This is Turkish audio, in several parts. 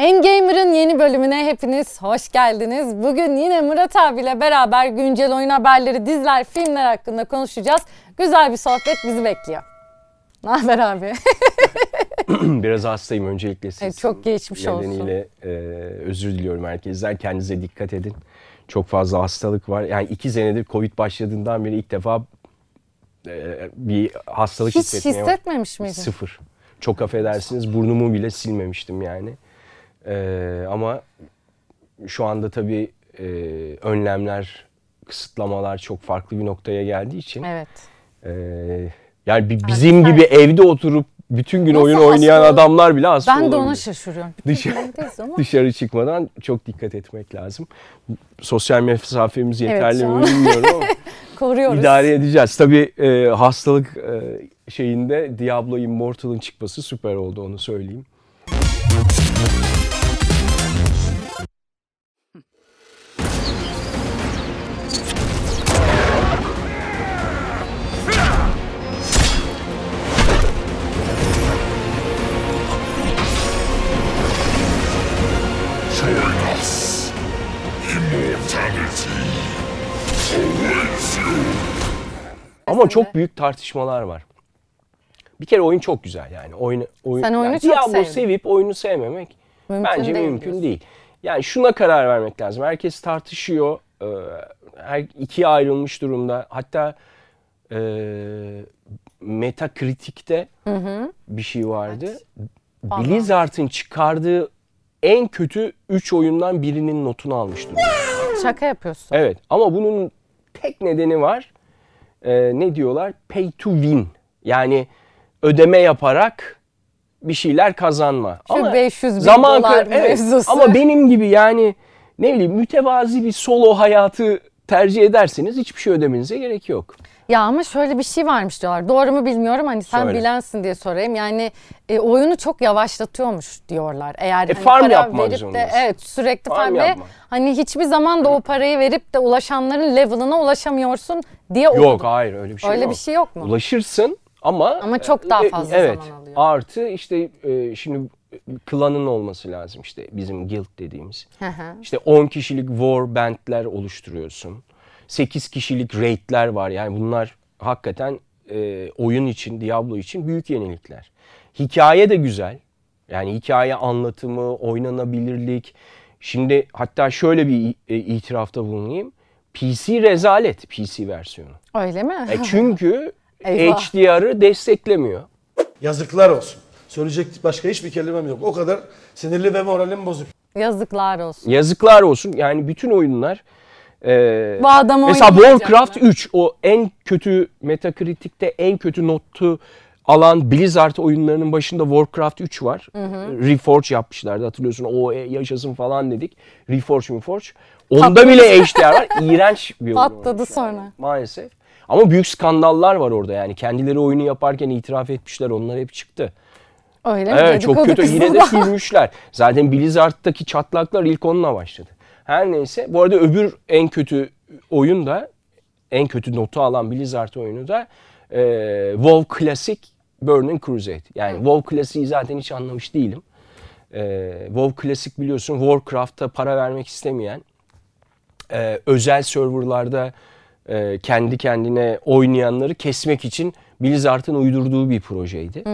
Engamer'ın yeni bölümüne hepiniz hoş geldiniz. Bugün yine Murat abiyle beraber güncel oyun haberleri, diziler, filmler hakkında konuşacağız. Güzel bir sohbet bizi bekliyor. Ne haber abi? Biraz hastayım öncelikle siz. Evet, çok geçmiş olsun. nedeniyle e, özür diliyorum herkesten. Kendinize dikkat edin. Çok fazla hastalık var. Yani iki senedir Covid başladığından beri ilk defa e, bir hastalık Hiç hissetmeye hissetmemiş miydin? Sıfır. Çok affedersiniz burnumu bile silmemiştim yani. E, ama şu anda tabii e, önlemler, kısıtlamalar çok farklı bir noktaya geldiği için. Evet. e, yani bi- bizim sen- gibi evde oturup bütün gün Nasıl oyun oynayan olur? adamlar bile hasta Ben de ona şaşırıyorum. Dışarı-. Dışarı çıkmadan çok dikkat etmek lazım. Sosyal mesafemiz Evet, yeterli şu mi bilmiyorum ama Koruyoruz. idare edeceğiz. Tabii e, hastalık e, şeyinde Diablo Immortal'ın çıkması süper oldu onu söyleyeyim. Ama çok büyük tartışmalar var. Bir kere oyun çok güzel yani. Oyun, oyun, Sen oyunu yani çok Diablo sevdin. sevip oyunu sevmemek Mümkün bence değil mümkün diyorsun. değil. Yani şuna karar vermek lazım. Herkes tartışıyor. Ee, Her ikiye ayrılmış durumda. Hatta e, Metacritic'te bir şey vardı. Vallahi. Blizzard'ın çıkardığı en kötü 3 oyundan birinin notunu almış durumda. Şaka yapıyorsun. Evet ama bunun tek nedeni var. Ee, ne diyorlar? Pay to win. Yani ödeme yaparak bir şeyler kazanma. Şu 500 bin zaman dolar evet, mevzusu. Ama benim gibi yani ne bileyim mütevazi bir solo hayatı tercih ederseniz hiçbir şey ödemenize gerek yok. Ya ama şöyle bir şey varmış diyorlar. Doğru mu bilmiyorum hani sen Söyle. bilensin diye sorayım. Yani e, oyunu çok yavaşlatıyormuş diyorlar. Eğer hani farm para yapmak verip de zorundasın. evet sürekli Farm farm, ve yapmak. hani hiçbir zaman da o parayı verip de ulaşanların level'ına ulaşamıyorsun diye okudum. Yok hayır öyle bir şey Öyle yok. bir şey yok mu? Ulaşırsın ama Ama çok daha e, fazla evet, zaman alıyor. Artı işte e, şimdi klanın olması lazım işte bizim guild dediğimiz. İşte 10 kişilik war bandler oluşturuyorsun. 8 kişilik raidler var. Yani bunlar hakikaten e, oyun için, Diablo için büyük yenilikler. Hikaye de güzel. Yani hikaye anlatımı, oynanabilirlik. Şimdi hatta şöyle bir e, itirafta bulunayım. PC rezalet PC versiyonu. Öyle mi? E çünkü. HDR'ı desteklemiyor. Yazıklar olsun. Söyleyecek başka hiçbir kelimem yok. O kadar sinirli ve moralim bozuk. Yazıklar olsun. Yazıklar olsun. Yani bütün oyunlar e, Bu Mesela Warcraft mı? 3 o en kötü Metacritic'te en kötü notu alan Blizzard oyunlarının başında Warcraft 3 var. Reforge yapmışlardı hatırlıyorsun. O e, yaşasın falan dedik. Reforge Reforge. Onda Patladı. bile HDR var. İğrenç bir oyun. Patladı yani, sonra. maalesef. Ama büyük skandallar var orada yani. Kendileri oyunu yaparken itiraf etmişler. Onlar hep çıktı. Öyle mi? Evet çok kötü. Yine de silmişler. Zaten Blizzard'daki çatlaklar ilk onunla başladı. Her neyse. Bu arada öbür en kötü oyun da en kötü notu alan Blizzard oyunu da e, WoW Classic Burning Crusade. Yani WoW Classic'i zaten hiç anlamış değilim. E, WoW Classic biliyorsun Warcraft'ta para vermek istemeyen e, özel serverlarda e, kendi kendine oynayanları kesmek için Blizzard'ın uydurduğu bir projeydi.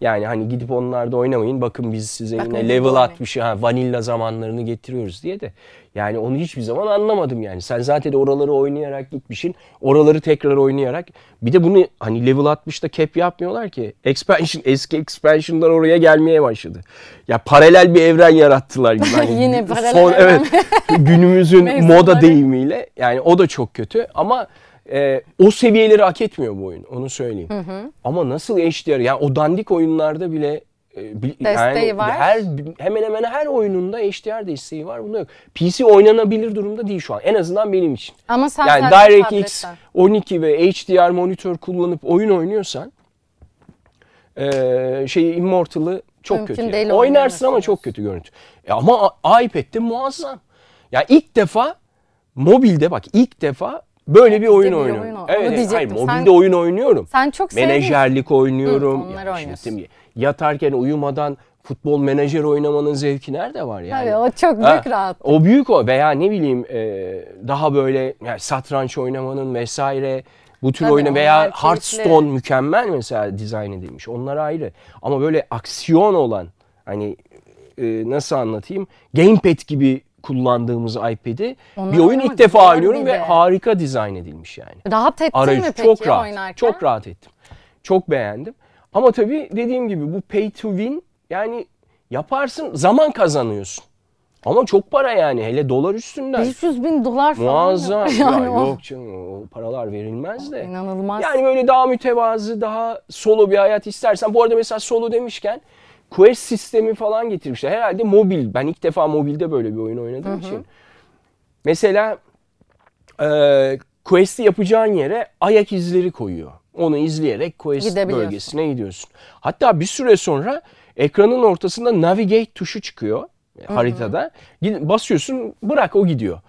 Yani hani gidip onlarda oynamayın bakın biz size Bakın yine level oynayın. 60 ha, vanilla zamanlarını getiriyoruz diye de. Yani onu hiçbir zaman anlamadım yani. Sen zaten oraları oynayarak gitmişsin. Oraları tekrar oynayarak. Bir de bunu hani level 60'da cap yapmıyorlar ki. Expansion, eski expansion'lar oraya gelmeye başladı. Ya paralel bir evren yarattılar gibi. Hani Yine paralel son, evren. Evet günümüzün moda deyimiyle yani o da çok kötü ama e, o seviyeleri hak etmiyor bu oyun onu söyleyeyim. Ama nasıl HDR yani o dandik oyunlarda bile e, bi- Desteği var. Her hemen hemen her oyununda HDR desteği var. Bunda yok. PC oynanabilir durumda değil şu an. En azından benim için. Ama sen yani DirectX tabletten. 12 ve HDR monitör kullanıp oyun oynuyorsan e, şey Immortal'ı çok Mümkün kötü. değil yani. Oynarsın ama çok kötü görüntü. E ama iPad'de muazzam. Ya ilk defa mobilde bak ilk defa böyle bir oyun oynuyorum. oyun evet, evet, hayır diyecektim. Sen- mobilde oyun oynuyorum. Sen çok. Menajerlik oynuyorum. Hı, onları Ya oynuyorsun. yatarken uyumadan futbol menajer oynamanın zevki nerede var yani? Tabii o çok büyük Ha, rahat. O büyük o veya ne bileyim e, daha böyle yani satranç oynamanın vesaire bu tür Tabii, oyunu veya keyifli. Hearthstone mükemmel mesela dizayn edilmiş. Onlar ayrı. Ama böyle aksiyon olan hani e, nasıl anlatayım? Gamepad gibi kullandığımız iPad'i bir oyun ilk defa oynuyorum ve harika dizayn edilmiş yani. Rahat ettin Arayüz mi peki çok rahat. oynarken? Çok rahat ettim. Çok beğendim. Ama tabii dediğim gibi bu pay to win yani yaparsın zaman kazanıyorsun. Ama çok para yani hele dolar üstünden. 500 bin dolar falan. Muazzam. ya. Ya Yani yok canım o paralar verilmez de. İnanılmaz. Yani böyle daha mütevazı, daha solo bir hayat istersen. Bu arada mesela solo demişken Quest sistemi falan getirmişler. Herhalde mobil. Ben ilk defa mobilde böyle bir oyun oynadığım için. Mesela e, Quest'i yapacağın yere ayak izleri koyuyor. Onu izleyerek Quest bölgesine gidiyorsun. Hatta bir süre sonra ekranın ortasında navigate tuşu çıkıyor e, haritada. Basıyorsun bırak o gidiyor.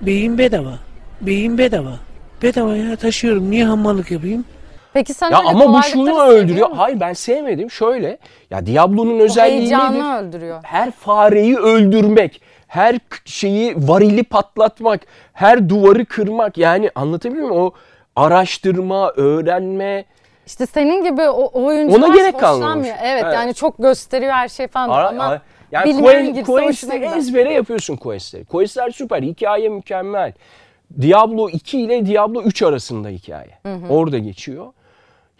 Beyin bedava. Beyin bedava. Bedava ya taşıyorum. Niye hamallık yapayım? Peki sen Ya öyle ama bu şunu öldürüyor. Hayır ben sevmedim. Şöyle ya Diablo'nun özelliği nedir? heyecanı öldürüyor. Her fareyi öldürmek, her şeyi varili patlatmak, her duvarı kırmak. Yani anlatabiliyor muyum? O araştırma, öğrenme. İşte senin gibi o oyuncular Ona gerek kalmamış. Evet, Evet. yani çok gösteriyor her şey falan Ara- ama ara- yani quest, gider. ezbere yapıyorsun questleri. Questler süper, hikaye mükemmel. Diablo 2 ile Diablo 3 arasında hikaye. Orada geçiyor.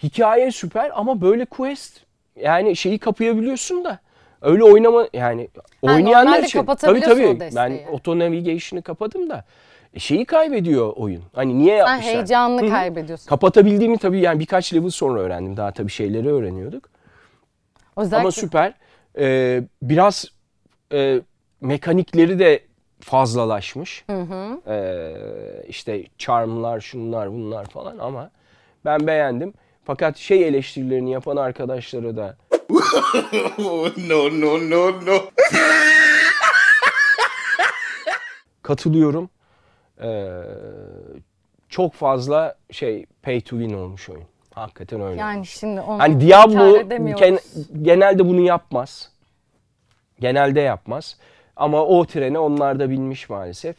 Hikaye süper ama böyle quest yani şeyi kapayabiliyorsun da öyle oynama yani oynayanlar normalde için tabii tabii ben auto navigation'ı kapadım da e, şeyi kaybediyor oyun. Hani niye Sen yapmışlar? heyecanını Hı hı. kaybediyorsun. Kapatabildiğimi tabii yani birkaç level sonra öğrendim. Daha tabii şeyleri öğreniyorduk. Özellikle Ama süper. Ee, biraz e, mekanikleri de fazlalaşmış. Ee, işte charmlar, şunlar, bunlar falan ama ben beğendim. Fakat şey eleştirilerini yapan arkadaşlara da no, no, no, no. katılıyorum. Ee, çok fazla şey pay to win olmuş oyun. Hakikaten öyle. yani şimdi onu Hani Diablo gen- genelde bunu yapmaz. Genelde yapmaz. Ama o trene onlar da binmiş maalesef.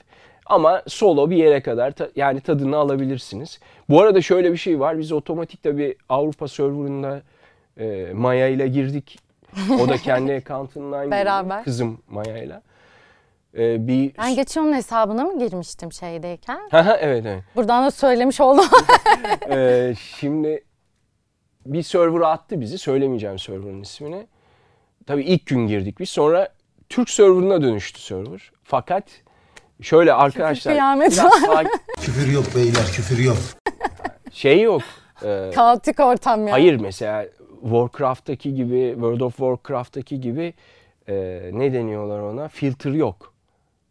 Ama solo bir yere kadar ta- yani tadını alabilirsiniz. Bu arada şöyle bir şey var. Biz otomatik tabii Avrupa serverında e, Maya ile girdik. O da kendi account'undan girdi. Beraber. Kızım Maya ile. E, bir Ben geçen onun hesabına mı girmiştim şeydeyken? Evet evet. Buradan da söylemiş oldum. Ee, şimdi bir server'a attı bizi. Söylemeyeceğim server'ın ismini. Tabii ilk gün girdik biz. Sonra Türk server'ına dönüştü server. Fakat şöyle arkadaşlar kıyamet biraz sakin- Küfür yok beyler küfür yok. şey yok. Ee, Kaotik ortam ya. hayır mesela Warcraft'taki gibi, World of Warcraft'taki gibi e, ne deniyorlar ona? Filter yok.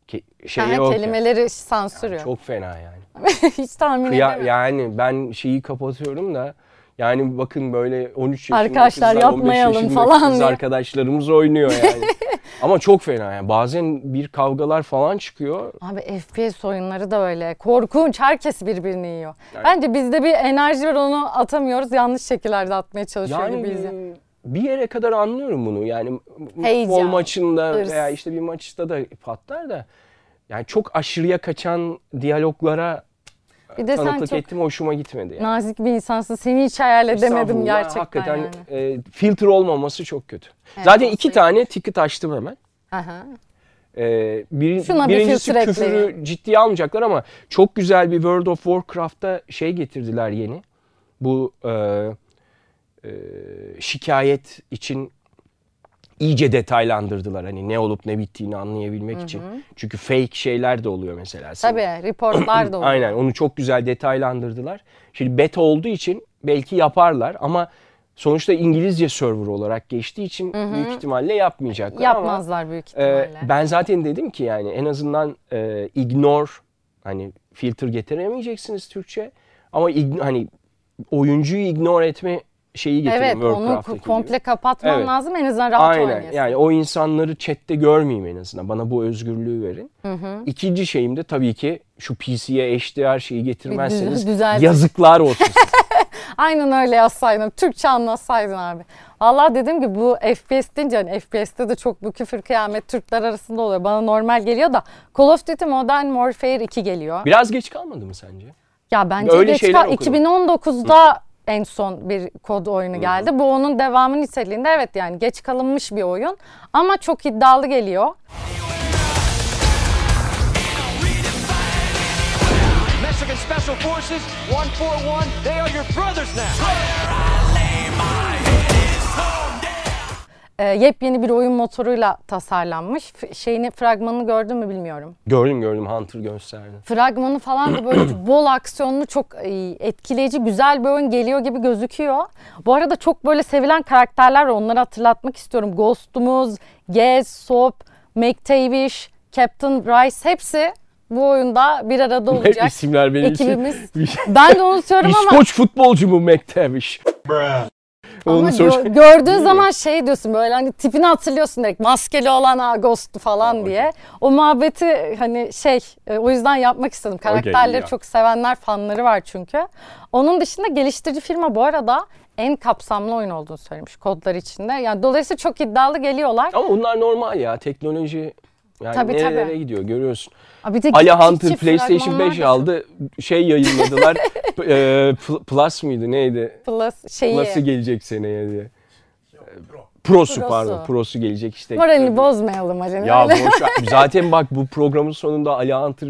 Ke- şey Ha, yok. yani. kelimeleri sansürüyor. Çok fena yani. Hiç tahmin Ya, edemiyorum. yani ben şeyi kapatıyorum da yani bakın böyle 13 yaşında Arkadaşlar kızlar, 15 yapmayalım yaşındaki falan kız diye. arkadaşlarımız oynuyor yani. Ama çok fena yani. Bazen bir kavgalar falan çıkıyor. Abi FPS oyunları da öyle. Korkunç. Herkes birbirini yiyor. Bence bizde bir enerji var onu atamıyoruz. Yanlış şekillerde atmaya çalışıyor Yani gibiyiz. ya. bir yere kadar anlıyorum bunu. Yani Heyecan, futbol maçında hırs. veya işte bir maçta da patlar da yani çok aşırıya kaçan diyaloglara Bir de sen tanıklık çok ettim hoşuma gitmedi. Yani. nazik bir insansın. Seni hiç hayal edemedim gerçekten Hakikaten yani. e, filtre olmaması çok kötü. Evet, Zaten iki sayı- tane ticket açtım hemen. Aha. Ee, bir, Şuna bir birincisi filtre küfürü ekleyin. ciddiye almayacaklar ama çok güzel bir World of Warcraft'ta şey getirdiler yeni. Bu e, e, şikayet için iyice detaylandırdılar. Hani ne olup ne bittiğini anlayabilmek için. Çünkü fake şeyler de oluyor mesela. Tabii reportlar da oluyor. Aynen onu çok güzel detaylandırdılar. Şimdi beta olduğu için belki yaparlar ama sonuçta İngilizce server olarak geçtiği için büyük ihtimalle yapmayacaklar ama Yapmazlar büyük ee, ihtimalle. ben zaten dedim ki yani en azından e, ignore hani filter getiremeyeceksiniz Türkçe ama ign- hani oyuncuyu ignore etme şeyi getirin evet onu Warcraft'taki komple gibi. kapatman Evet. lazım. En azından rahat Aynen oynayasın. yani o insanları chatte görmeyeyim en azından bana bu özgürlüğü verin. İkinci şeyim de tabii ki şu PC'ye HDR şeyi getirmezseniz düzeltin. yazıklar olsun. Aynen öyle yazsaydın. Türkçe anlatsaydın abi. Allah dedim ki bu FPS deyince hani FPS'te de çok bu küfür kıyamet Türkler arasında oluyor. Bana normal geliyor da Call of Duty Modern Warfare 2 geliyor. Biraz geç kalmadı mı sence? Ya bence Öyle geç kal- okudum. 2019'da en son bir kod oyunu geldi. Bu onun devamı niteliğinde evet yani geç kalınmış bir oyun ama çok iddialı geliyor. Mexican Special Forces, 141, they are your brothers now. Ee, yepyeni bir oyun motoruyla tasarlanmış. F- şeyini fragmanını gördün mü bilmiyorum. Gördüm gördüm Hunter gösterdi. Fragmanı falan da böyle bol aksiyonlu çok e, etkileyici güzel bir oyun geliyor gibi gözüküyor. Bu arada çok böyle sevilen karakterler var. Onları hatırlatmak istiyorum. Ghost'umuz, Gaz, Sop, McTavish, Captain Rice hepsi bu oyunda bir arada Hep olacak. isimler benim için. Ekibimiz. Ben de unutuyorum ama İskoç futbolcu mu McTavish? Ama Onu gö- soracak- gördüğün zaman şey diyorsun böyle hani tipini hatırlıyorsun direkt maskeli olan ha Ghost'u falan diye. O muhabbeti hani şey e, o yüzden yapmak istedim. Karakterleri ya. çok sevenler fanları var çünkü. Onun dışında geliştirici firma bu arada en kapsamlı oyun olduğunu söylemiş kodlar içinde. Yani dolayısıyla çok iddialı geliyorlar. Ama bunlar normal ya teknoloji yani Tabii, nerelere tabii. gidiyor görüyorsun. Aa, Bir de Ali Hunter PlayStation fragmanlar 5 da aldı. Şey yayınladılar. e, Pl- Plus muydu neydi? Plus şeyi. Plus'ı gelecek seneye diye. Pro'su, Pro'su. pardon. Pro'su gelecek işte. Moralini bozmayalım Ali. Ya boş. Zaten bak bu programın sonunda Ali Hunter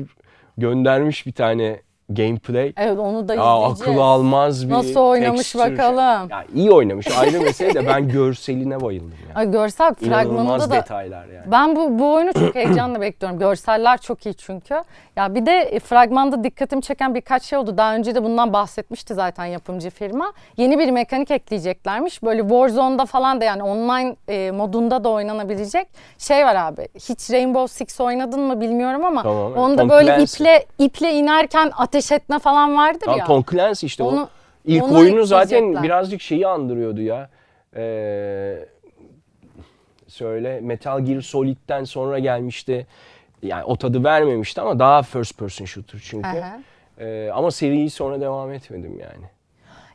göndermiş bir tane gameplay. Evet onu da Ya izleyeceğiz. akıl almaz bir Nasıl oynamış texture. bakalım. Ya iyi oynamış ayrı mesele de ben görseline bayıldım ya. Ay, görsel fragmanında da detaylar yani. Ben bu, bu oyunu çok heyecanla bekliyorum. Görseller çok iyi çünkü. Ya bir de e, fragmanda dikkatimi çeken birkaç şey oldu. Daha önce de bundan bahsetmişti zaten yapımcı firma. Yeni bir mekanik ekleyeceklermiş. Böyle Warzone'da falan da yani online e, modunda da oynanabilecek şey var abi. Hiç Rainbow Six oynadın mı bilmiyorum ama Tamam, evet. onda Tom böyle iple iple inerken ateş etme falan vardır Tam ya. Tom Clancy işte o. Onu- İlk onu oyunu zaten birazcık şeyi andırıyordu ya. Ee, söyle Metal Gear Solid'den sonra gelmişti. Yani o tadı vermemişti ama daha first person shooter çünkü. Aha. Ee, ama seriyi sonra devam etmedim yani.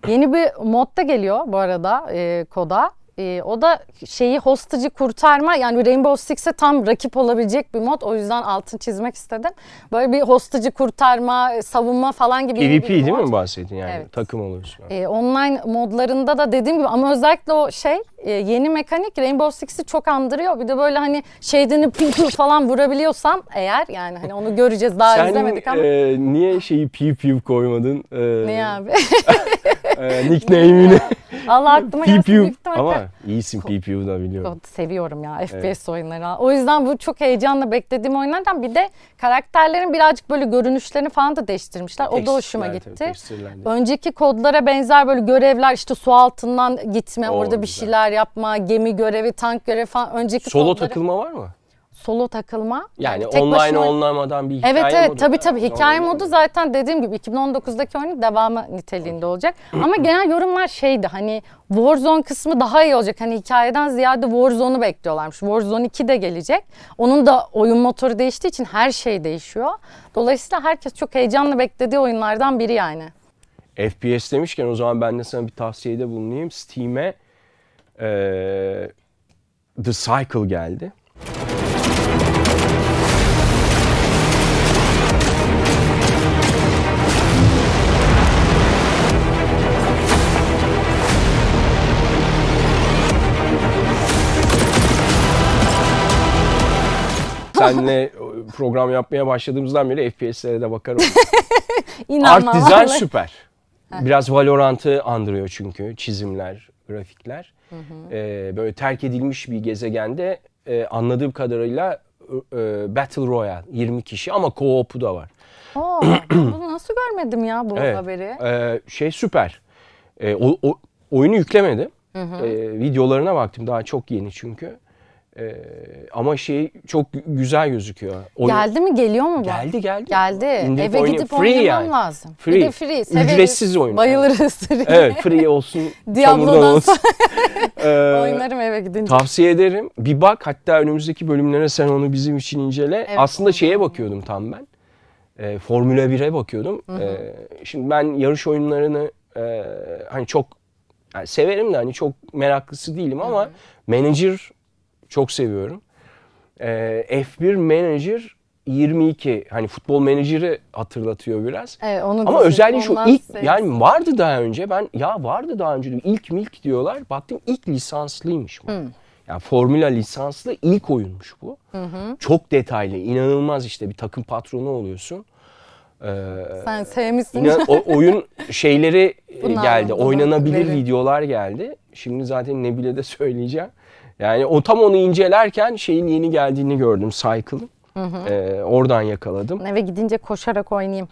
Yeni bir mod da geliyor bu arada e, koda. E, o da şeyi hostage'ı kurtarma yani Rainbow Six'e tam rakip olabilecek bir mod. O yüzden altın çizmek istedim. Böyle bir hostage'ı kurtarma, e, savunma falan gibi PvP bir değil mod. mi bahsettin yani? Evet. Takım oluyorsun. E, online modlarında da dediğim gibi ama özellikle o şey e, yeni mekanik Rainbow Six'i çok andırıyor. Bir de böyle hani şeyden piu falan vurabiliyorsan eğer yani hani onu göreceğiz daha Sen izlemedik ama. e, niye şeyi piu piu koymadın? E, ne abi? e, nickname'ini Allah aklıma gelsin. Ama iyisin piu da biliyorum. Seviyorum ya FPS oyunları. O yüzden bu çok heyecanla beklediğim oyunlardan. Bir de karakterlerin birazcık böyle görünüşlerini falan da değiştirmişler. O da hoşuma gitti. Önceki kodlara benzer böyle görevler işte su altından gitme, Oo, orada bir güzel. şeyler yapma, gemi görevi, tank görevi falan. Önceki Solo kodları- takılma var mı? Solo takılma. Yani tek online başına olmadan bir hikaye Evet evet tabii tabii hikaye Normal. modu zaten dediğim gibi 2019'daki oyunun devamı niteliğinde olacak. Ama genel yorumlar şeydi hani Warzone kısmı daha iyi olacak. Hani hikayeden ziyade Warzone'u bekliyorlarmış. Warzone 2 de gelecek. Onun da oyun motoru değiştiği için her şey değişiyor. Dolayısıyla herkes çok heyecanla beklediği oyunlardan biri yani. FPS demişken o zaman ben de sana bir tavsiyede bulunayım. Steam'e eee, The Cycle geldi. Seninle program yapmaya başladığımızdan beri FPS'lere de bakarım. İnanmam. Art vallahi. süper. Biraz Valorant'ı andırıyor çünkü çizimler, grafikler. Ee, böyle terk edilmiş bir gezegende e, anladığım kadarıyla e, Battle Royale 20 kişi ama co-op'u da var. Oo, bunu nasıl görmedim ya bu Evet. haberi? Ee, şey süper. Ee, o, o- oyunu yüklemedim. Ee, videolarına baktım daha çok yeni çünkü. Ee, ama şey çok güzel gözüküyor. Oyun- Geldi mi geliyor mu bu? Geldi geldi. Geldi. İndirip Eve oynay- gidip Free oynamam yani. lazım. Free. Bir de free. Severiz. Ücretsiz oyun. Bayılırız. Evet free olsun. çamurdan Diablo'dan olsun. Ee, Oynarım eve gidince. Tavsiye ederim. Bir bak hatta önümüzdeki bölümlere sen onu bizim için incele. Evet, Aslında şeye bakıyordum tam ben. E, Formula 1'e bakıyordum. E, şimdi ben yarış oyunlarını e, hani çok yani severim de hani çok meraklısı değilim ama Manager çok seviyorum. E, F1 Manager 22 hani futbol menajeri hatırlatıyor biraz. Evet, onu Ama özellikle şu ilk sevdim. yani vardı daha önce ben ya vardı daha önce ilk milk diyorlar. Baktım ilk lisanslıymış bu. Yani Formula lisanslı ilk oyunmuş bu. Çok detaylı, inanılmaz işte bir takım patronu oluyorsun. Ee, Sen sevmişsin. İnan, o oyun şeyleri geldi. Oynanabilir videolar geldi. Şimdi zaten Nebile de söyleyeceğim. Yani o tam onu incelerken şeyin yeni geldiğini gördüm Cycle'ın. Ee, oradan yakaladım. Eve gidince koşarak oynayayım.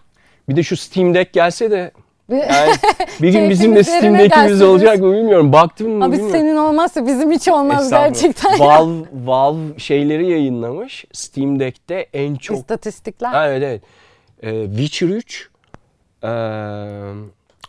Bir de şu Steam Deck gelse de yani bir gün bizim de Steam Deck'imiz olacak mı bilmiyorum. Baktım mı Abi bilmiyorum. senin olmazsa bizim hiç olmaz gerçekten. Valve, Valve şeyleri yayınlamış. Steam Deck'te en çok İstatistikler. Ha, evet evet. Ee, Witcher 3 ee,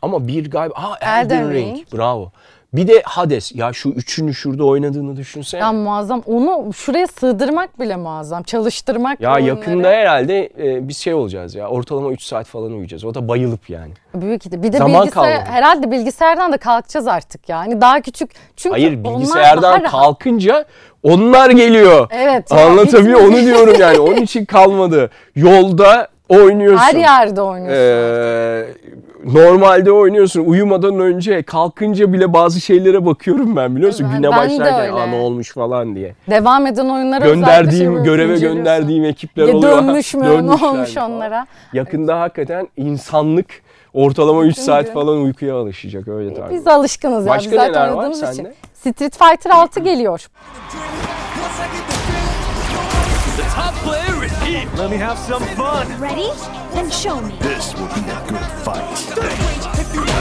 ama bir galiba ha Elden, Elden Ring. Ring. Bravo. Bir de Hades. Ya şu üçünü şurada oynadığını düşünsene. Ya Ya, muazzam. Onu şuraya sığdırmak bile muazzam. Çalıştırmak bu oyunları. yakında herhalde e, biz şey olacağız ya. Ortalama 3 saat falan uyuyacağız. O da bayılıp yani. Büyük ihtimal. Bir de Zaman bilgisayar, kalmadı. herhalde bilgisayardan da kalkacağız artık yani. Daha küçük. Çünkü Hayır bilgisayardan kalkınca onlar geliyor. Evet, ya, Anlatabiliyor onu diyorum yani. Onun için kalmadı. Yolda oynuyorsun. Her yerde oynuyorsun. Ee, normalde oynuyorsun uyumadan önce kalkınca bile bazı şeylere bakıyorum ben biliyorsun Ben- güne ben başlarken ne olmuş falan diye. Devam eden şey Gönderdiğim böyle göreve gönderdiğim ekipler Ya oluyor. dönmüş mü? Ne olmuş falan. onlara? Yakında hakikaten insanlık ortalama 3 saat falan uykuya alışacak öyle tabii. Biz alışkınız ya. Başka Biz zaten neler var için. Street Fighter 6 geliyor. Let me have some fun. Ready? Then show me. This will be a good fight.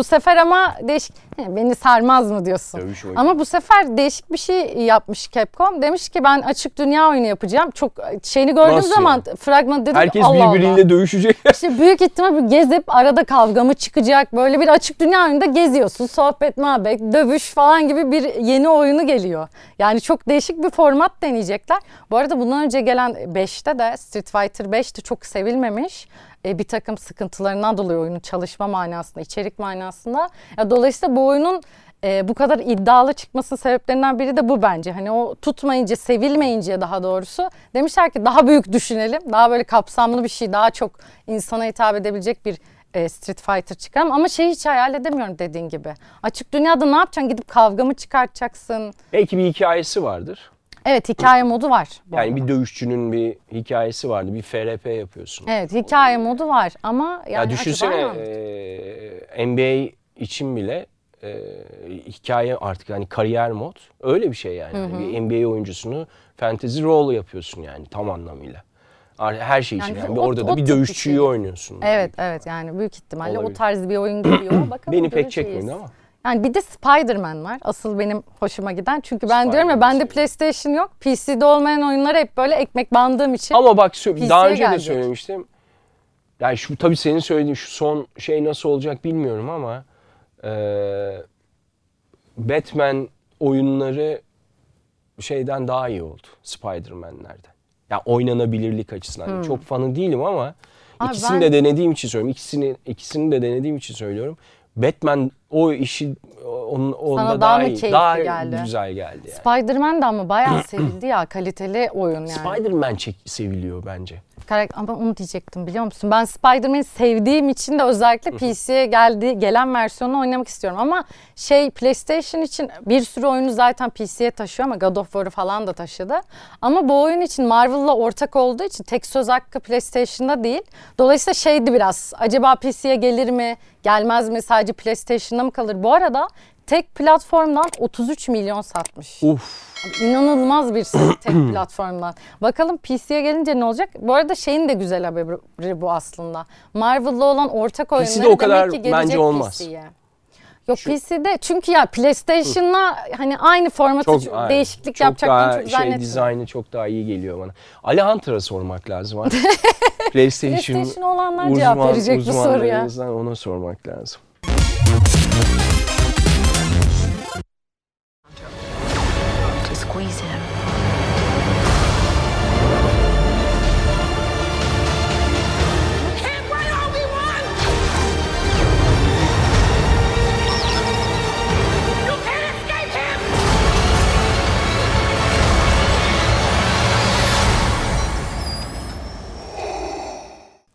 Bu sefer ama değişik beni sarmaz mı diyorsun? Dövüş oyunu. Ama bu sefer değişik bir şey yapmış Capcom. Demiş ki ben açık dünya oyunu yapacağım. Çok şeyini gördüğüm Nasıl zaman fragmanı dedim Herkes Allah birbiriyle Allah. dövüşecek. İşte büyük ihtimal bir gezip arada kavga mı çıkacak? Böyle bir açık dünya oyununda geziyorsun. Sohbet, muhabbet, dövüş falan gibi bir yeni oyunu geliyor. Yani çok değişik bir format deneyecekler. Bu arada bundan önce gelen 5'te de Street Fighter 5'te çok sevilmemiş. E, bir takım sıkıntılarından dolayı oyunun çalışma manasında, içerik manasında. Ya, dolayısıyla bu oyunun e, bu kadar iddialı çıkmasının sebeplerinden biri de bu bence. Hani o tutmayınca, sevilmeyince daha doğrusu demişler ki daha büyük düşünelim. Daha böyle kapsamlı bir şey, daha çok insana hitap edebilecek bir e, Street Fighter çıkarım. Ama şey hiç hayal edemiyorum dediğin gibi. Açık dünyada ne yapacaksın? Gidip kavga mı çıkartacaksın? Belki bir hikayesi vardır. Evet hikaye modu var. bu Yani arada. bir dövüşçünün bir hikayesi vardı. Bir FRP yapıyorsun. Evet hikaye modu var ama yani ya düşünsene e, NBA için bile e, hikaye artık yani kariyer mod öyle bir şey yani. Bir NBA oyuncusunu fantasy role yapıyorsun yani tam anlamıyla. Her şey için Yani yani. o- Orada o da bir dövüşçüyü şey. oynuyorsun. Evet evet yani büyük ihtimalle Olabilir. o tarz bir oyun geliyor. Bakalım Beni pek çekmedi ama. Yani bir de Spider-Man var. Asıl benim hoşuma giden. Çünkü ben diyorum ya bende PlayStation yok. PC'de olmayan oyunları hep böyle ekmek bandığım için. Ama bak daha önce de gelecek. söylemiştim. Yani şu tabii senin söylediğin şu son şey nasıl olacak bilmiyorum ama e, Batman oyunları şeyden daha iyi oldu Spider-Man'lerden. Ya oynanabilirlik açısından. Çok fanı değilim ama Hmm. Abi ikisini ben- de denediğim için söylüyorum. İkisini ikisini de denediğim için söylüyorum. Batman o işi onun onda Sana daha daha, mı iyi, daha geldi? güzel geldi yani. Spider-Man de ama bayağı sevildi ya. Kaliteli oyun yani. Spider-Man seviliyor bence. Karak- Ama onu diyecektim biliyor musun? Ben Spider-Man'i sevdiğim için de özellikle PC'ye geldi, gelen versiyonunu oynamak istiyorum. Ama şey PlayStation için bir sürü oyunu zaten PC'ye taşıyor ama God of War'ı falan da taşıdı. Ama bu oyun için Marvel'la ortak olduğu için tek söz hakkı PlayStation'da değil. Dolayısıyla şeydi biraz. Acaba PC'ye gelir mi, gelmez mi? Sadece PlayStation'da mı kalır? Bu arada tek platformdan 33 milyon satmış. Uf. İnanılmaz bir sayı tek platformdan. Bakalım PC'ye gelince ne olacak? Bu arada şeyin de güzel haberi bu aslında. Marvel'la olan ortak oyunları PC'de o kadar demek ki gelecek bence olmaz. PC'ye. Yok PC'de çünkü ya PlayStation'la hani aynı formatı çok, aynen. değişiklik çok yapacaklarını daha çok şey zannetmiyorum. dizaynı çok daha iyi geliyor bana. Ali Hunter'a sormak lazım. PlayStation, PlayStation olanlar cevap verecek bu soruya. ona sormak lazım.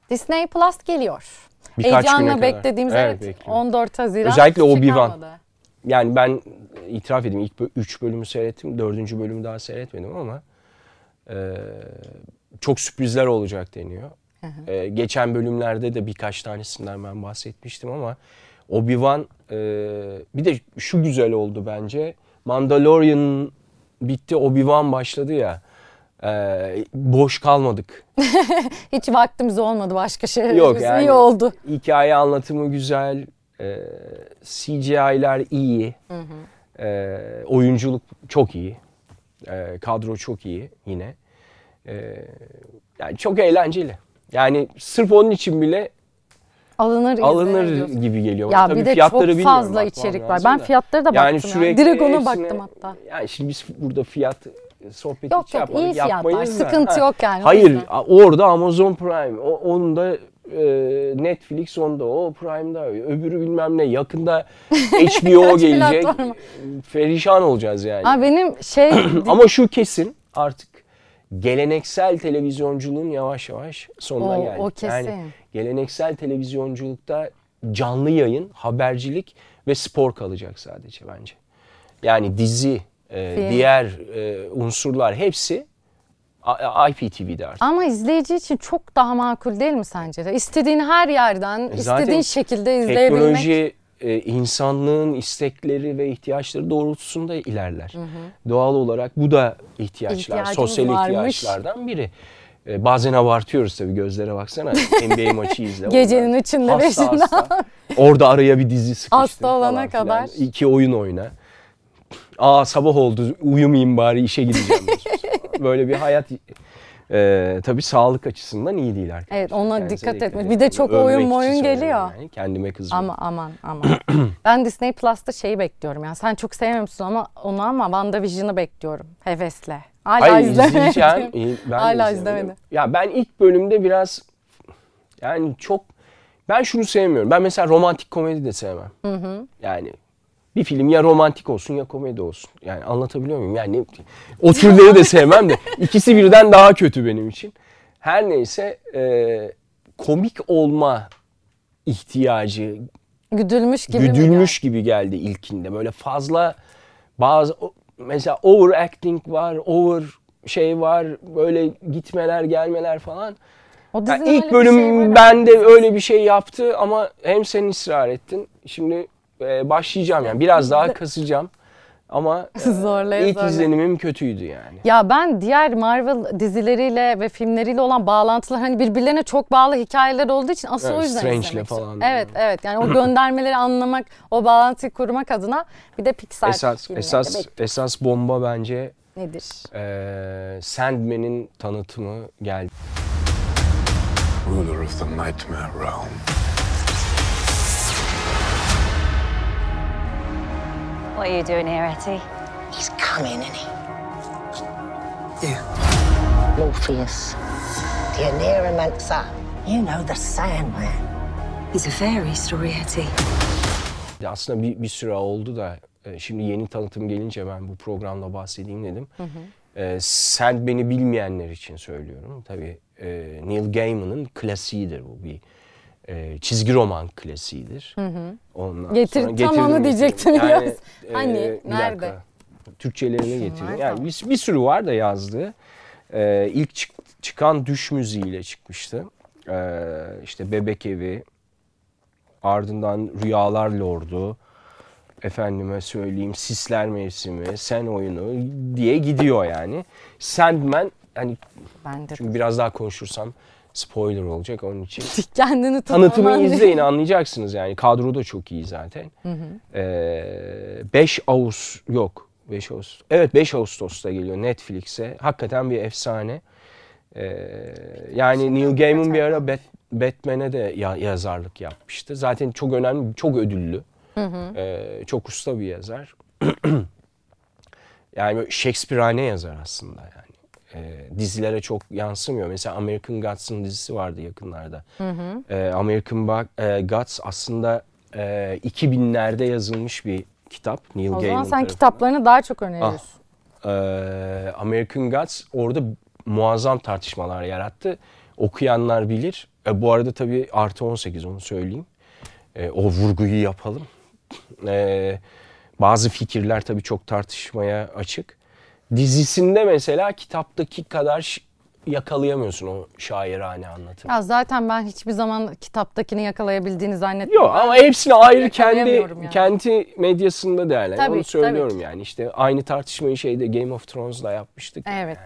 Disney Plus geliyor. Birkaç Heyecanla beklediğimiz evet, Evet, bekliyorum. 14 Haziran. Özellikle Obi-Wan. Yani ben itiraf edeyim ilk 3 bölümü seyrettim. Dördüncü bölümü daha seyretmedim ama e, çok sürprizler olacak deniyor. E, geçen bölümlerde de birkaç tanesinden ben bahsetmiştim ama Obi-Wan e, bir de şu güzel oldu bence. Mandalorian bitti Obi-Wan başladı ya. E, boş kalmadık. Hiç vaktimiz olmadı başka şey. Yok yani. İyi oldu. Hikaye anlatımı güzel. E, CGI'ler iyi. E, oyunculuk çok iyi. E, kadro çok iyi yine. E, yani çok eğlenceli. Yani sırf onun için bile Alınır, alınır gibi geliyor. Ya Tabii bir de fiyatları çok fazla içerik var. Ben da. fiyatlara da Yani baktım sürekli Direkt ona hepsine- baktım hatta. Yani şimdi biz burada fiyat sohbeti Yok, hiç yok, yapmadık, iyi fiyatlar, yapmayız da. sıkıntı yok yani, Hayır orada Amazon Prime, o, onda e, Netflix onda, o Prime'da, öbürü bilmem ne. Yakında HBO gelecek. Perişan olacağız yani. Ha benim şey Ama şu kesin artık geleneksel televizyonculuğun yavaş yavaş sonuna O- geldik. o kesin. Yani geleneksel televizyonculukta canlı yayın, habercilik ve spor kalacak sadece bence. Yani dizi, e, Film. diğer e, unsurlar hepsi A- IPTV'de artık. ama izleyici için çok daha makul değil mi sence de? İstediğin her yerden, E istediğin şekilde izleyebilmek. Teknoloji e, insanlığın istekleri ve ihtiyaçları doğrultusunda ilerler. Doğal olarak bu da ihtiyaçlar, İhtiyacımız sosyal varmış. ihtiyaçlardan biri. E, bazen abartıyoruz tabii gözlere baksana. NBA maçı izle. Gecenin üçünde, beşinde. Orada araya bir dizi sıkıştır Hasta olana falan filan. kadar. İki oyun oyna. Aa sabah oldu uyumayayım bari işe gideceğim. Böyle bir hayat e, tabii sağlık açısından iyi değil arkadaşlar. Evet, ona Kendinize dikkat edin. Bir de çok Övmek oyun moyun geliyor. Yani. Kendime kızmıyorum. Ama aman aman. ben Disney Plus'ta şeyi bekliyorum. Yani sen çok sevmiyorsun ama onu ama WandaVision'ı bekliyorum. Hevesle. Hala Hayır izlemedim. Ben Hala izlemedim. Ya ben ilk bölümde biraz yani çok ben şunu sevmiyorum. Ben mesela romantik komedi de sevmem. Yani bir film ya romantik olsun ya komedi olsun. Yani anlatabiliyor muyum? Yani o türleri de sevmem de ikisi birden daha kötü benim için. Her neyse e, komik olma ihtiyacı Güdülmüş gibi güdülmüş gibi geldi ilkinde. Böyle fazla bazı mesela overacting var, over şey var, böyle gitmeler gelmeler falan. O Yani ilk bir bölüm var bende öyle bir şey yaptı ama hem sen ısrar ettin. Şimdi e, başlayacağım yani biraz daha kasacağım. Ama e, Zorlaya ilk zorlaya. izlenimim kötüydü yani. Ya ben diğer Marvel dizileriyle ve filmleriyle olan bağlantılar hani birbirlerine çok bağlı hikayeler olduğu için asıl Evet, o yüzden Strange'le falan. Evet evet yani o göndermeleri anlamak, o bağlantıyı kurmak adına bir de Pixar Esas esas bekliyorum. esas bomba bence nedir? e, Sandman'in tanıtımı geldi. Ruler of the Nightmare Realm. What are you doing here, Etty? He's coming, isn't he? Yeah. Morpheus, the Aneromancer. You know the Sandman. It's a fairy story, Etty. Ya Aslında bir, bir süre oldu da e, şimdi yeni tanıtım gelince ben bu programda bahsedeyim dedim. E, Sandman'i bilmeyenler için söylüyorum. Tabii e, Neil Gaiman'ın klasiğidir bu bir e, çizgi roman klasiğidir. Ondan Getir- sonra tam onu getirdim, diyecektim getirdim. yaz. e, Hani, bir nerede? dakika. Türkçelerini getirdim. Yani bir, bir sürü var da yazdığı. E, ilk çık- çıkan düş müziğiyle çıkmıştı. E, işte Bebek Evi, ardından Rüyalar Lordu, efendime söyleyeyim Sisler Mevsimi, Sen Oyunu diye gidiyor yani. Sandman hani Ben de çünkü biraz daha konuşursam spoiler olacak onun için. kendini Tanıtımı izleyin anlayacaksınız yani. Kadro da çok iyi zaten. Ee, 5 Ağustos yok 5 Ağustos. Evet 5 Ağustos'ta geliyor Netflix'e. Hakikaten bir efsane. Ee, yani Neil Gaiman bir ara Bat- Batman'e de ya- yazarlık yapmıştı. Zaten çok önemli, çok ödüllü. Ee, çok usta bir yazar. yani Shakespeare'ane yazar aslında yani. Ee, dizilere çok yansımıyor. Mesela American Gods'ın dizisi vardı yakınlarda. Ee, American Ba- e, Gods aslında e, 2000'lerde yazılmış bir kitap. Neil O Gaiman zaman sen tarafından. kitaplarını daha çok öneriyorsun. Ee, American Gods orada muazzam tartışmalar yarattı. Okuyanlar bilir. E, bu arada tabii artı 18 onu söyleyeyim. E, o vurguyu yapalım. E, bazı fikirler tabii çok tartışmaya açık. Dizisinde mesela kitaptaki kadar yakalayamıyorsun o şairane anlatımı. Ya zaten ben hiçbir zaman kitaptakini yakalayabildiğini zannetmiyorum. Yok ama hepsini ayrı kendi yani. kendi medyasında değerlendiriyor. Tabii Onu söylüyorum tabii yani. İşte aynı tartışmayı şeyde Game of Thrones'da yapmıştık. Evet.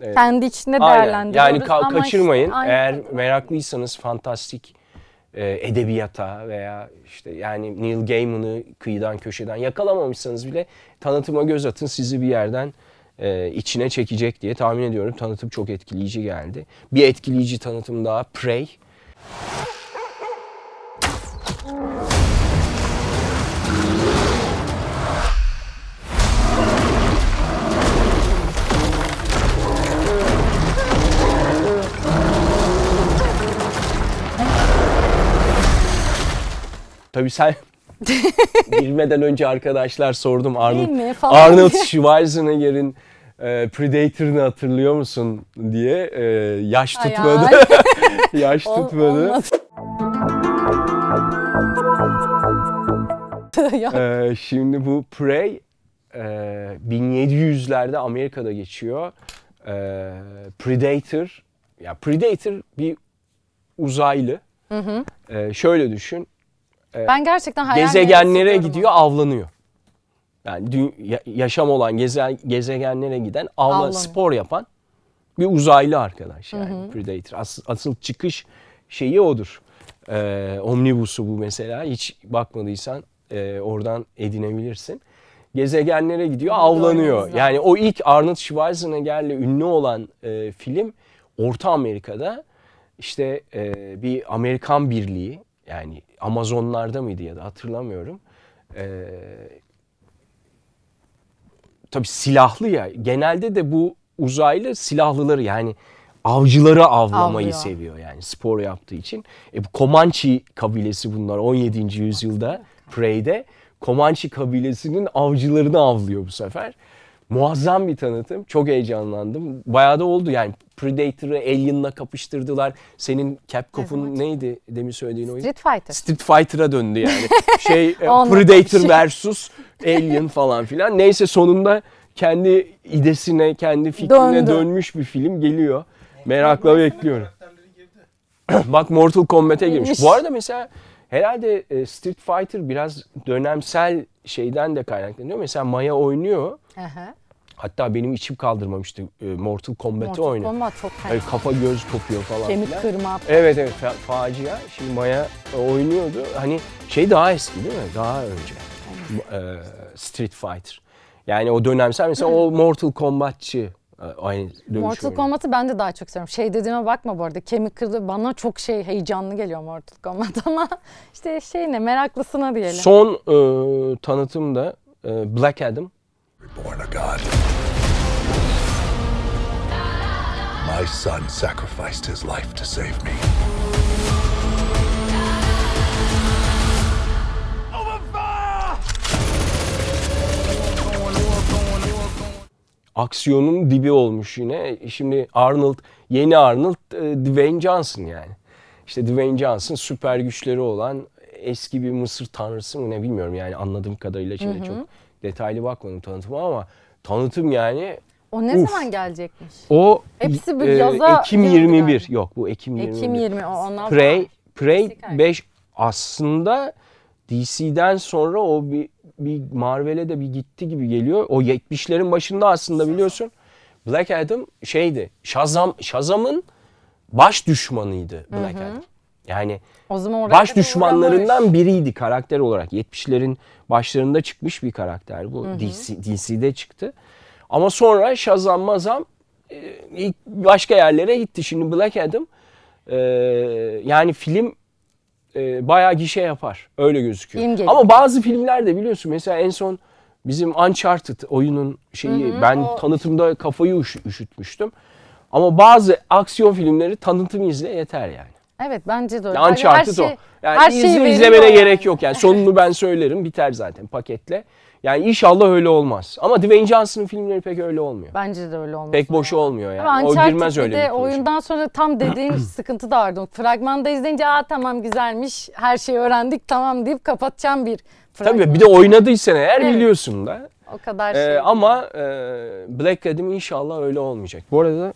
Evet. Kendi içinde Aynen. değerlendiriyoruz. Yani ka- ama kaçırmayın. işte aynı Eğer meraklıysanız fantastik e, edebiyata veya işte yani Neil Gaiman'ı kıyıdan köşeden yakalamamışsanız bile tanıtıma göz atın sizi bir yerden e, içine çekecek diye tahmin ediyorum. Tanıtım çok etkileyici geldi. Bir etkileyici tanıtım daha Prey. Tabii sen girmeden önce arkadaşlar sordum Arnold, Arnold. Schwarzenegger'in e, Predator'ını hatırlıyor musun diye e, yaş tutmadı. yaş Ol- tutmadı. Ya, Ee, şimdi bu Prey e, 1700'lerde Amerika'da geçiyor. Ee, Predator, ya Predator bir uzaylı. Ee, şöyle düşün, ben gerçekten hayal gezegenlere gidiyor, avlanıyor. Yani dü- ya- yaşam olan geze- gezegenlere giden, avla, Avlanıyor. spor yapan bir uzaylı arkadaş yani Predator. As- asıl çıkış şeyi odur. Ee, omnibusu bu mesela. Hiç bakmadıysan e, oradan edinebilirsin. Gezegenlere gidiyor, avlanıyor. Yani o ilk Arnold Schwarzenegger'le ünlü olan e, film Orta Amerika'da işte e, bir Amerikan birliği yani Amazonlarda mıydı ya da hatırlamıyorum. E, tabii silahlı ya. Genelde de bu uzaylı silahlıları yani avcıları avlamayı Avlıyor. seviyor yani spor yaptığı için. E bu Comanche kabilesi bunlar 17. yüzyılda Prey'de Comanche kabilesinin avcılarını avlıyor bu sefer. Muazzam bir tanıtım. Çok heyecanlandım. Bayağı da oldu yani. Predator'ı Alien'la kapıştırdılar. Senin Capcom'un neydi demin söylediğin oyun? Street Fighter. Street Fighter'a döndü yani. Şey e, Predator kapışıyor. versus Alien falan filan. Neyse sonunda kendi idesine, kendi fikrine Döndü. dönmüş bir film geliyor. Merakla bekliyorum. Bak Mortal Kombat'e girmiş. Girmiş. Bu arada mesela herhalde e, Street Fighter biraz dönemsel şeyden de kaynaklanıyor. Mesela Maya oynuyor. Aha. Hatta benim içim kaldırmamıştı. E, Mortal Kombat'ı Mortal oynuyor. Kombat çok fena. Hani kafa göz kopuyor falan Kemik filan. kırma. Evet evet fa- facia. Şimdi Maya oynuyordu. Hani şey daha eski değil mi? Daha önce. Ee, Street Fighter. Yani o dönemsel mesela o Mortal Kombatçı e, aynı dövüş Mortal. Kombat'ı ben de daha çok seviyorum. Şey dediğime bakma bu arada. Kemik kırdı bana çok şey heyecanlı geliyor Mortal Kombat ama işte şey ne meraklısına diyelim. Son e, tanıtım da e, Black Adam. Born a god. My son sacrificed his life to save me. Aksiyonun dibi olmuş yine. Şimdi Arnold, yeni Arnold e, Dwayne Johnson yani. İşte Dwayne Johnson süper güçleri olan eski bir Mısır tanrısı mı ne bilmiyorum yani anladığım kadarıyla şimdi çok detaylı bakmadım tanıtıma ama tanıtım yani o ne Uf. zaman gelecekmiş? O Hepsi bir e, yaza Ekim girdi 21. galiba. Yok bu Ekim 21. Ekim 20 o ondan Prey, sonra. Prey Eksik ay. 5 aslında DC'den sonra o bir, bir Marvel'e de bir gitti gibi geliyor. O 70'lerin başında aslında biliyorsun Black Adam şeydi. Shazam Shazam'ın baş düşmanıydı Black Adam. Yani O zaman baş düşmanlarından uğramış. biriydi karakter olarak. 70'lerin başlarında çıkmış bir karakter bu. DC, DC'de çıktı. Ama sonra Shazam Mazam e, ilk başka yerlere gitti. Şimdi Black Adam e, yani film e, bayağı gişe yapar. Öyle gözüküyor. Ama bazı filmlerde biliyorsun mesela en son bizim Uncharted oyunun şeyi ben o- tanıtımda kafayı üş- üşütmüştüm. Ama bazı aksiyon filmleri tanıtım izle yeter yani. Evet bence de öyle. Uncharted Her o. şey- Yani her izle- şeyi veriyor izlemene yani. gerek yok. Yani sonunu ben söylerim biter zaten paketle. Yani inşallah öyle olmaz. Ama Dwayne Johnson'ın filmleri pek öyle olmuyor. Bence de öyle olmaz. Pek boşu olmuyor yani. Ama o girmez öyle bir oyundan sonra tam dediğin sıkıntı da vardı. Fragmanda izleyince aa tamam güzelmiş her şeyi öğrendik tamam deyip kapatacağım bir fragman. Tabii bir de oynadıysan eğer Evet. biliyorsun da. O kadar Ee, şey. ama e, Black Adam inşallah öyle olmayacak. Bu arada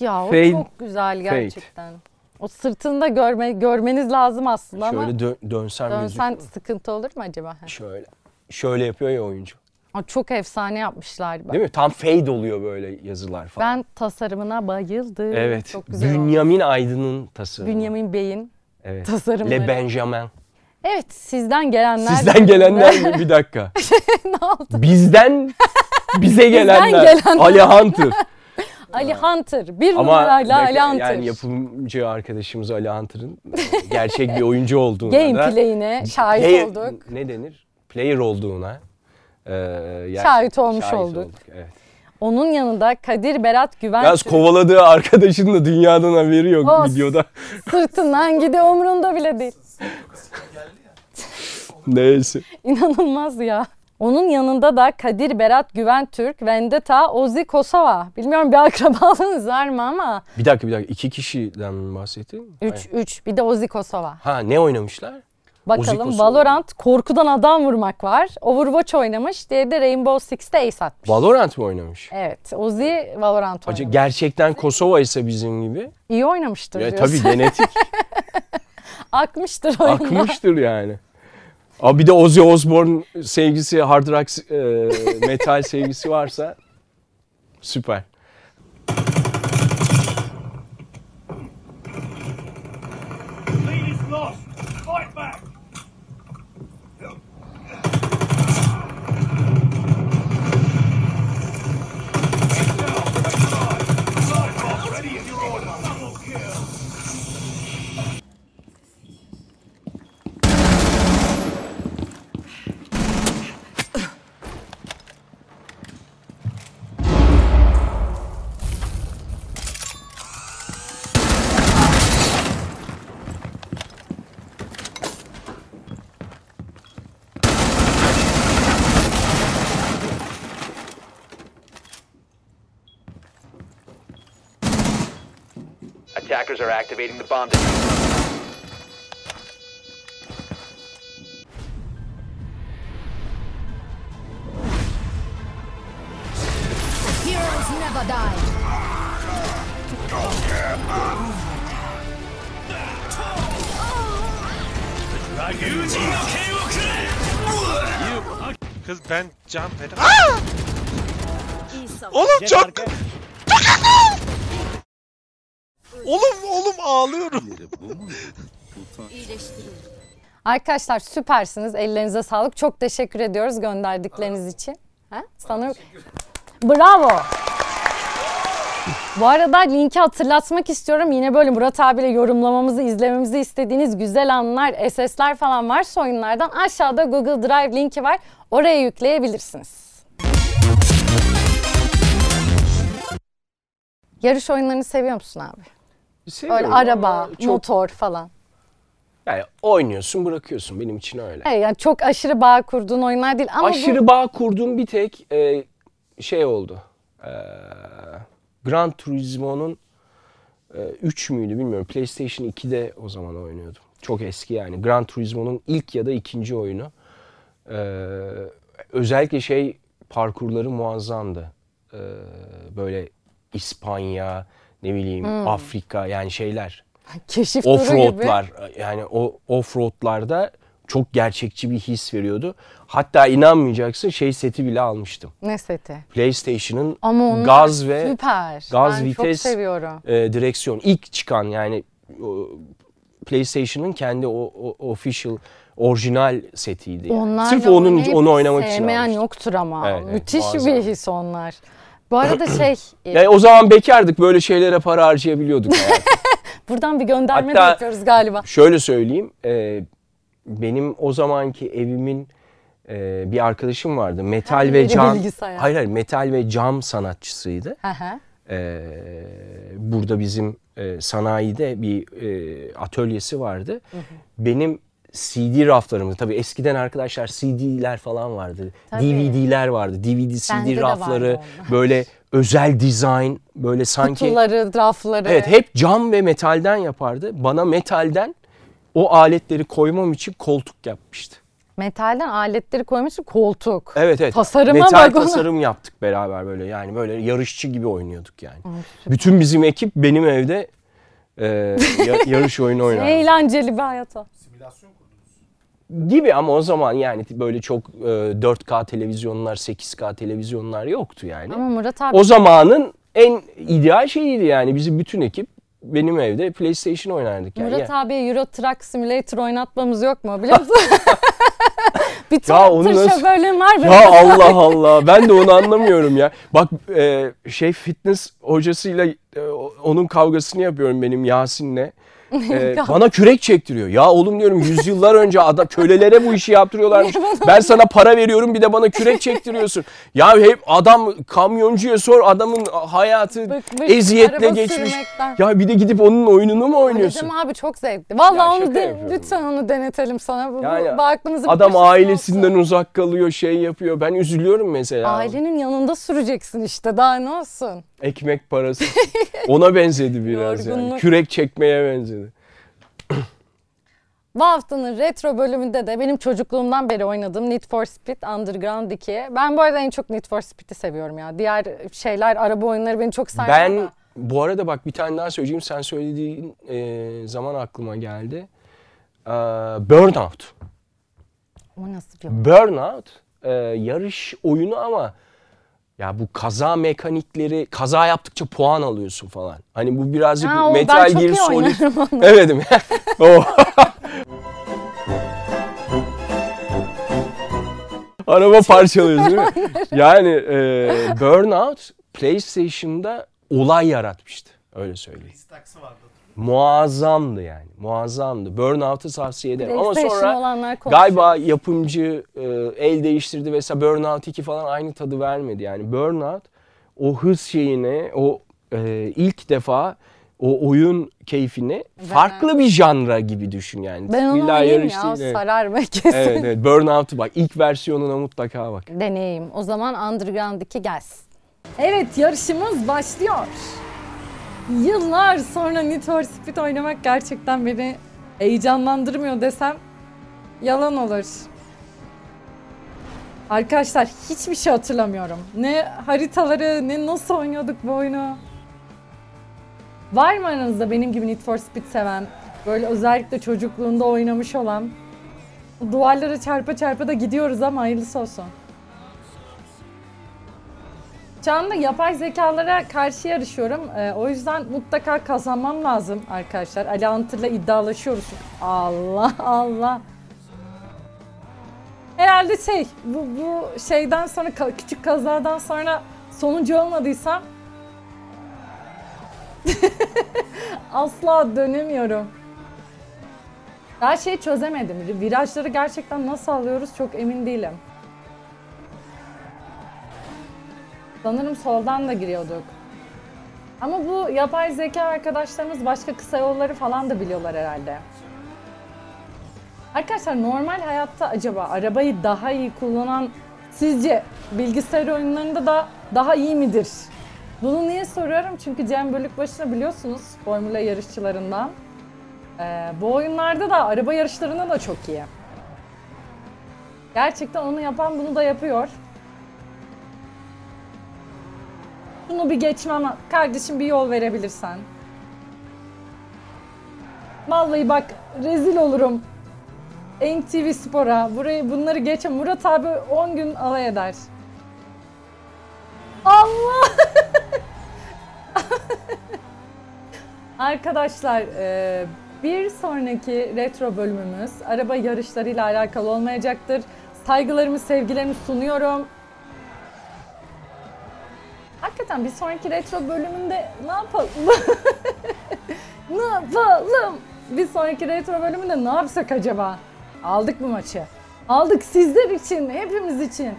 ya o Fade- çok güzel gerçekten. O sırtında görme, görmeniz lazım aslında ama şöyle dö- dönsem dönsen gözüküyor. sıkıntı olur mu acaba? Şöyle. Şöyle yapıyor ya oyuncu. Aa, çok efsane yapmışlar. Değil mi? Tam fade oluyor böyle yazılar falan. Ben tasarımına bayıldım. evet. Çok güzel. Bünyamin Aydın'ın tasarımı. Bünyamin Bey'in evet. tasarımları. Le Benjamin. Evet sizden gelenler. Sizden gelenler mi? Bir dakika. ne oldu? Bizden bize gelenler. gelenler. Ali Hunter. Ali Hunter. Bir Ama numarayla ne- Ali Hunter. yani yapımcı arkadaşımız Ali Hunter'ın gerçek bir oyuncu olduğuna da Gameplay'ine şahit Play- olduk. Ne denir? Player olduğuna e, ger- Şahit olmuş olduk. Evet. Onun yanında Kadir Berat Güven Yalnız kovaladığı arkadaşının da dünyadan haberi yok Olsun. videoda. sırtından gidiyor umrunda bile değil. Neyse. İnanılmaz ya. Onun yanında da Kadir Berat Güven Türk, Vendetta, Ozi Kosova. Bilmiyorum bir akrabalığınız var mı ama. Bir dakika bir dakika. iki kişiden mi bahsettin? 3 3 bir de Ozi Kosova. Ha ne oynamışlar? Bakalım. Valorant korkudan adam vurmak var. Overwatch oynamış. Diğeri de Rainbow Six'te ace atmış. Valorant mı oynamış? evet. Ozi Valorant Acı oynamış. gerçekten Kosova ise bizim gibi. İyi oynamıştır Ya, diyorsun. tabii genetik Akmıştır oyunda. akmıştır yani. Abi bir de Ozzy Osbourne sevgisi, hard rock e, metal sevgisi varsa süper. Attackers are activating the bomb. Heroes never die. Kız ben can feda. Oğlum çok... Oğlum oğlum ağlıyorum. Arkadaşlar süpersiniz. Ellerinize sağlık. Çok teşekkür ediyoruz gönderdikleriniz için. Ha? Sana... Bravo. Bu arada linki hatırlatmak istiyorum. Yine böyle Murat abiyle yorumlamamızı, izlememizi istediğiniz güzel anlar, SS'ler falan varsa oyunlardan aşağıda Google Drive linki var. Oraya yükleyebilirsiniz. Yarış oyunlarını seviyor musun abi? Seviyorum araba, çok, motor falan. yani oynuyorsun bırakıyorsun benim için öyle. Evet, yani çok aşırı bağ kurduğun oyunlar değil ama bu- Aşırı bağ kurduğum bir tek e, şey oldu. E, Gran Turismo'nun 3 müydü bilmiyorum. PlayStation 2'de o zaman oynuyordum. Çok eski yani. Gran Turismo'nun ilk ya da ikinci oyunu. E, özellikle şey parkurları muazzamdı. E, böyle İspanya, ne bileyim Hmm. Afrika yani şeyler. keşif turu gibi. Offroadlar yani o offroadlarda çok gerçekçi bir his veriyordu. Hatta inanmayacaksın şey seti bile almıştım. Ne seti? PlayStation'ın onlar gaz ve süper. gaz ben vites çok seviyorum. e, direksiyon ilk çıkan yani o, PlayStation'ın kendi o, o official orijinal setiydi. Yani. Onlarla Sırf onun onu oynamak için almıştım. yoktur ama. Evet, evet, Müthiş muazzam. bir his onlar. Bu arada şey, e, Yani o zaman bekardık böyle şeylere para harcayabiliyorduk. buradan bir gönderme de Hatta- yapıyoruz galiba. Şöyle söyleyeyim. e, benim o zamanki evimin e, bir arkadaşım vardı. Metal Her ve cam. Hayır hayır metal ve cam sanatçısıydı. Ee, burada bizim e, sanayide bir e, atölyesi vardı. Benim CD raflarımda tabii eskiden arkadaşlar CD'ler falan vardı. Tabii. DVD'ler vardı. DVD CD Bende rafları böyle özel dizayn böyle sanki Kutuları, rafları. Evet hep cam ve metalden yapardı. Bana metalden o aletleri koymam için koltuk yapmıştı. Metalden aletleri koymuşsun koltuk. Evet evet. Tasarıma Metal bak ona. tasarım yaptık beraber böyle yani böyle yarışçı gibi oynuyorduk yani. Bütün bizim ekip benim evde e, ya- yarış oyunu oynardı. Eğlenceli bir hayat o. Gibi ama o zaman yani böyle çok e, 4K televizyonlar, 8K televizyonlar yoktu yani. Ama Murat abi O zamanın en ideal şeyiydi yani bizim bütün ekip benim evde PlayStation oynardık yani. Murat Ya- abiye Euro Truck Simulator oynatmamız yok mu biliyor musun? bir Ya onu tır nasıl- şoförlüğüm var benim. Ya Allah Allah ben de onu anlamıyorum ya. Bak e, şey fitness hocasıyla e, onun kavgasını yapıyorum benim Yasin'le. E, bana kürek çektiriyor. Ya oğlum diyorum yüzyıllar önce ada kölelere bu işi yaptırıyorlarmış. Ben sana para veriyorum bir de bana kürek çektiriyorsun. Ya hep adam kamyoncuya sor adamın hayatı Bıkmış, eziyetle geçmiş. sürmekten. Ya bir de gidip onun oyununu mu oynuyorsun? Dedim abi çok zevkli. Vallahi Ya onu de- lütfen onu denetelim sana. Bu, Yani bu, bir Adam ailesinden olsun. uzak kalıyor şey yapıyor. Ben üzülüyorum mesela. Ailenin yanında süreceksin işte daha ne olsun. Ekmek parası. Ona benzedi biraz yani. Kürek çekmeye benzedi. Bu haftanın retro bölümünde de benim çocukluğumdan beri oynadığım Need for Speed Underground 2. Ben bu arada en çok Need for Speed'i seviyorum ya. Diğer şeyler, araba oyunları beni çok sarmıyor Ben da. bu arada bak bir tane daha söyleyeyim. Sen söylediğin e, zaman aklıma geldi. Ee, Burnout. O nasıl bir Burnout e, yarış oyunu ama ya bu kaza mekanikleri kaza yaptıkça puan alıyorsun falan. Hani bu birazcık Ha, o Metal Gear Solid. Evet o. Araba parçalıyoruz değil mi? Yani e, Burnout PlayStation'da olay yaratmıştı. Öyle söyleyeyim. Muazzamdı yani. Muazzamdı. Burnout'u tavsiye ederim. Ama sonra galiba yapımcı e, el değiştirdi mesela Burnout 2 falan aynı tadı vermedi. Yani Burnout o hız şeyine, o e, ilk defa o oyun keyfini farklı bir janra gibi düşün yani. Ben onu oynayayım ya evet. sarar be kesin. Evet, evet. Burnout'u bak ilk versiyonuna mutlaka bak. Deneyim. O zaman Underground 2 gelsin. Evet yarışımız başlıyor. Yıllar sonra Need for Speed oynamak gerçekten beni heyecanlandırmıyor desem yalan olur. Arkadaşlar hiçbir şey hatırlamıyorum. Ne haritaları ne nasıl oynuyorduk bu oyunu. Var mı aranızda benim gibi Need for Speed seven, böyle özellikle çocukluğunda oynamış olan? Duvarlara çarpa çarpa da gidiyoruz ama hayırlısı olsun. Şu yapay zekalara karşı yarışıyorum. Ee, o yüzden mutlaka kazanmam lazım arkadaşlar. Ali Antır'la iddialaşıyoruz. Allah Allah. Herhalde şey, bu, bu şeyden sonra, küçük kazadan sonra sonuncu olmadıysam asla dönemiyorum. Daha şeyi çözemedim. Virajları gerçekten nasıl alıyoruz çok emin değilim. Sanırım soldan da giriyorduk. Ama bu yapay zeka arkadaşlarımız başka kısa yolları falan da biliyorlar herhalde. Arkadaşlar normal hayatta acaba arabayı daha iyi kullanan sizce bilgisayar oyunlarında da daha iyi midir? Bunu niye soruyorum? Çünkü Cem Bölükbaşı'nı biliyorsunuz Formula yarışçılarından. Ee, bu oyunlarda da araba yarışlarında da çok iyi. Gerçekten onu yapan bunu da yapıyor. Bunu bir geçmem. Kardeşim bir yol verebilirsen. Vallahi bak rezil olurum. NTV Spor'a. Burayı bunları geçem. Murat abi 10 gün alay eder. Allah! Arkadaşlar e, bir sonraki retro bölümümüz araba yarışlarıyla alakalı olmayacaktır. Saygılarımı, sevgilerimi sunuyorum. Hakikaten bir sonraki retro bölümünde ne yapalım? ne yapalım? Bir sonraki retro bölümünde ne yapsak acaba? Aldık bu maçı. Aldık sizler için, hepimiz için.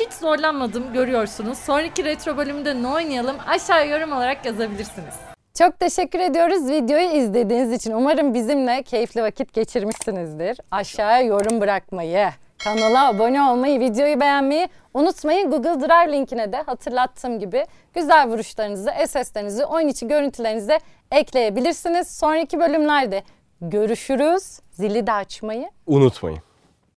hiç zorlanmadım görüyorsunuz. Sonraki retro bölümünde ne oynayalım aşağıya yorum olarak yazabilirsiniz. Çok teşekkür ediyoruz videoyu izlediğiniz için. Umarım bizimle keyifli vakit geçirmişsinizdir. Aşağıya yorum bırakmayı, kanala abone olmayı, videoyu beğenmeyi unutmayın. Google Drive linkine de hatırlattığım gibi güzel vuruşlarınızı, SS'lerinizi, oyun içi görüntülerinizi ekleyebilirsiniz. Sonraki bölümlerde görüşürüz. Zili de açmayı Unutmayın.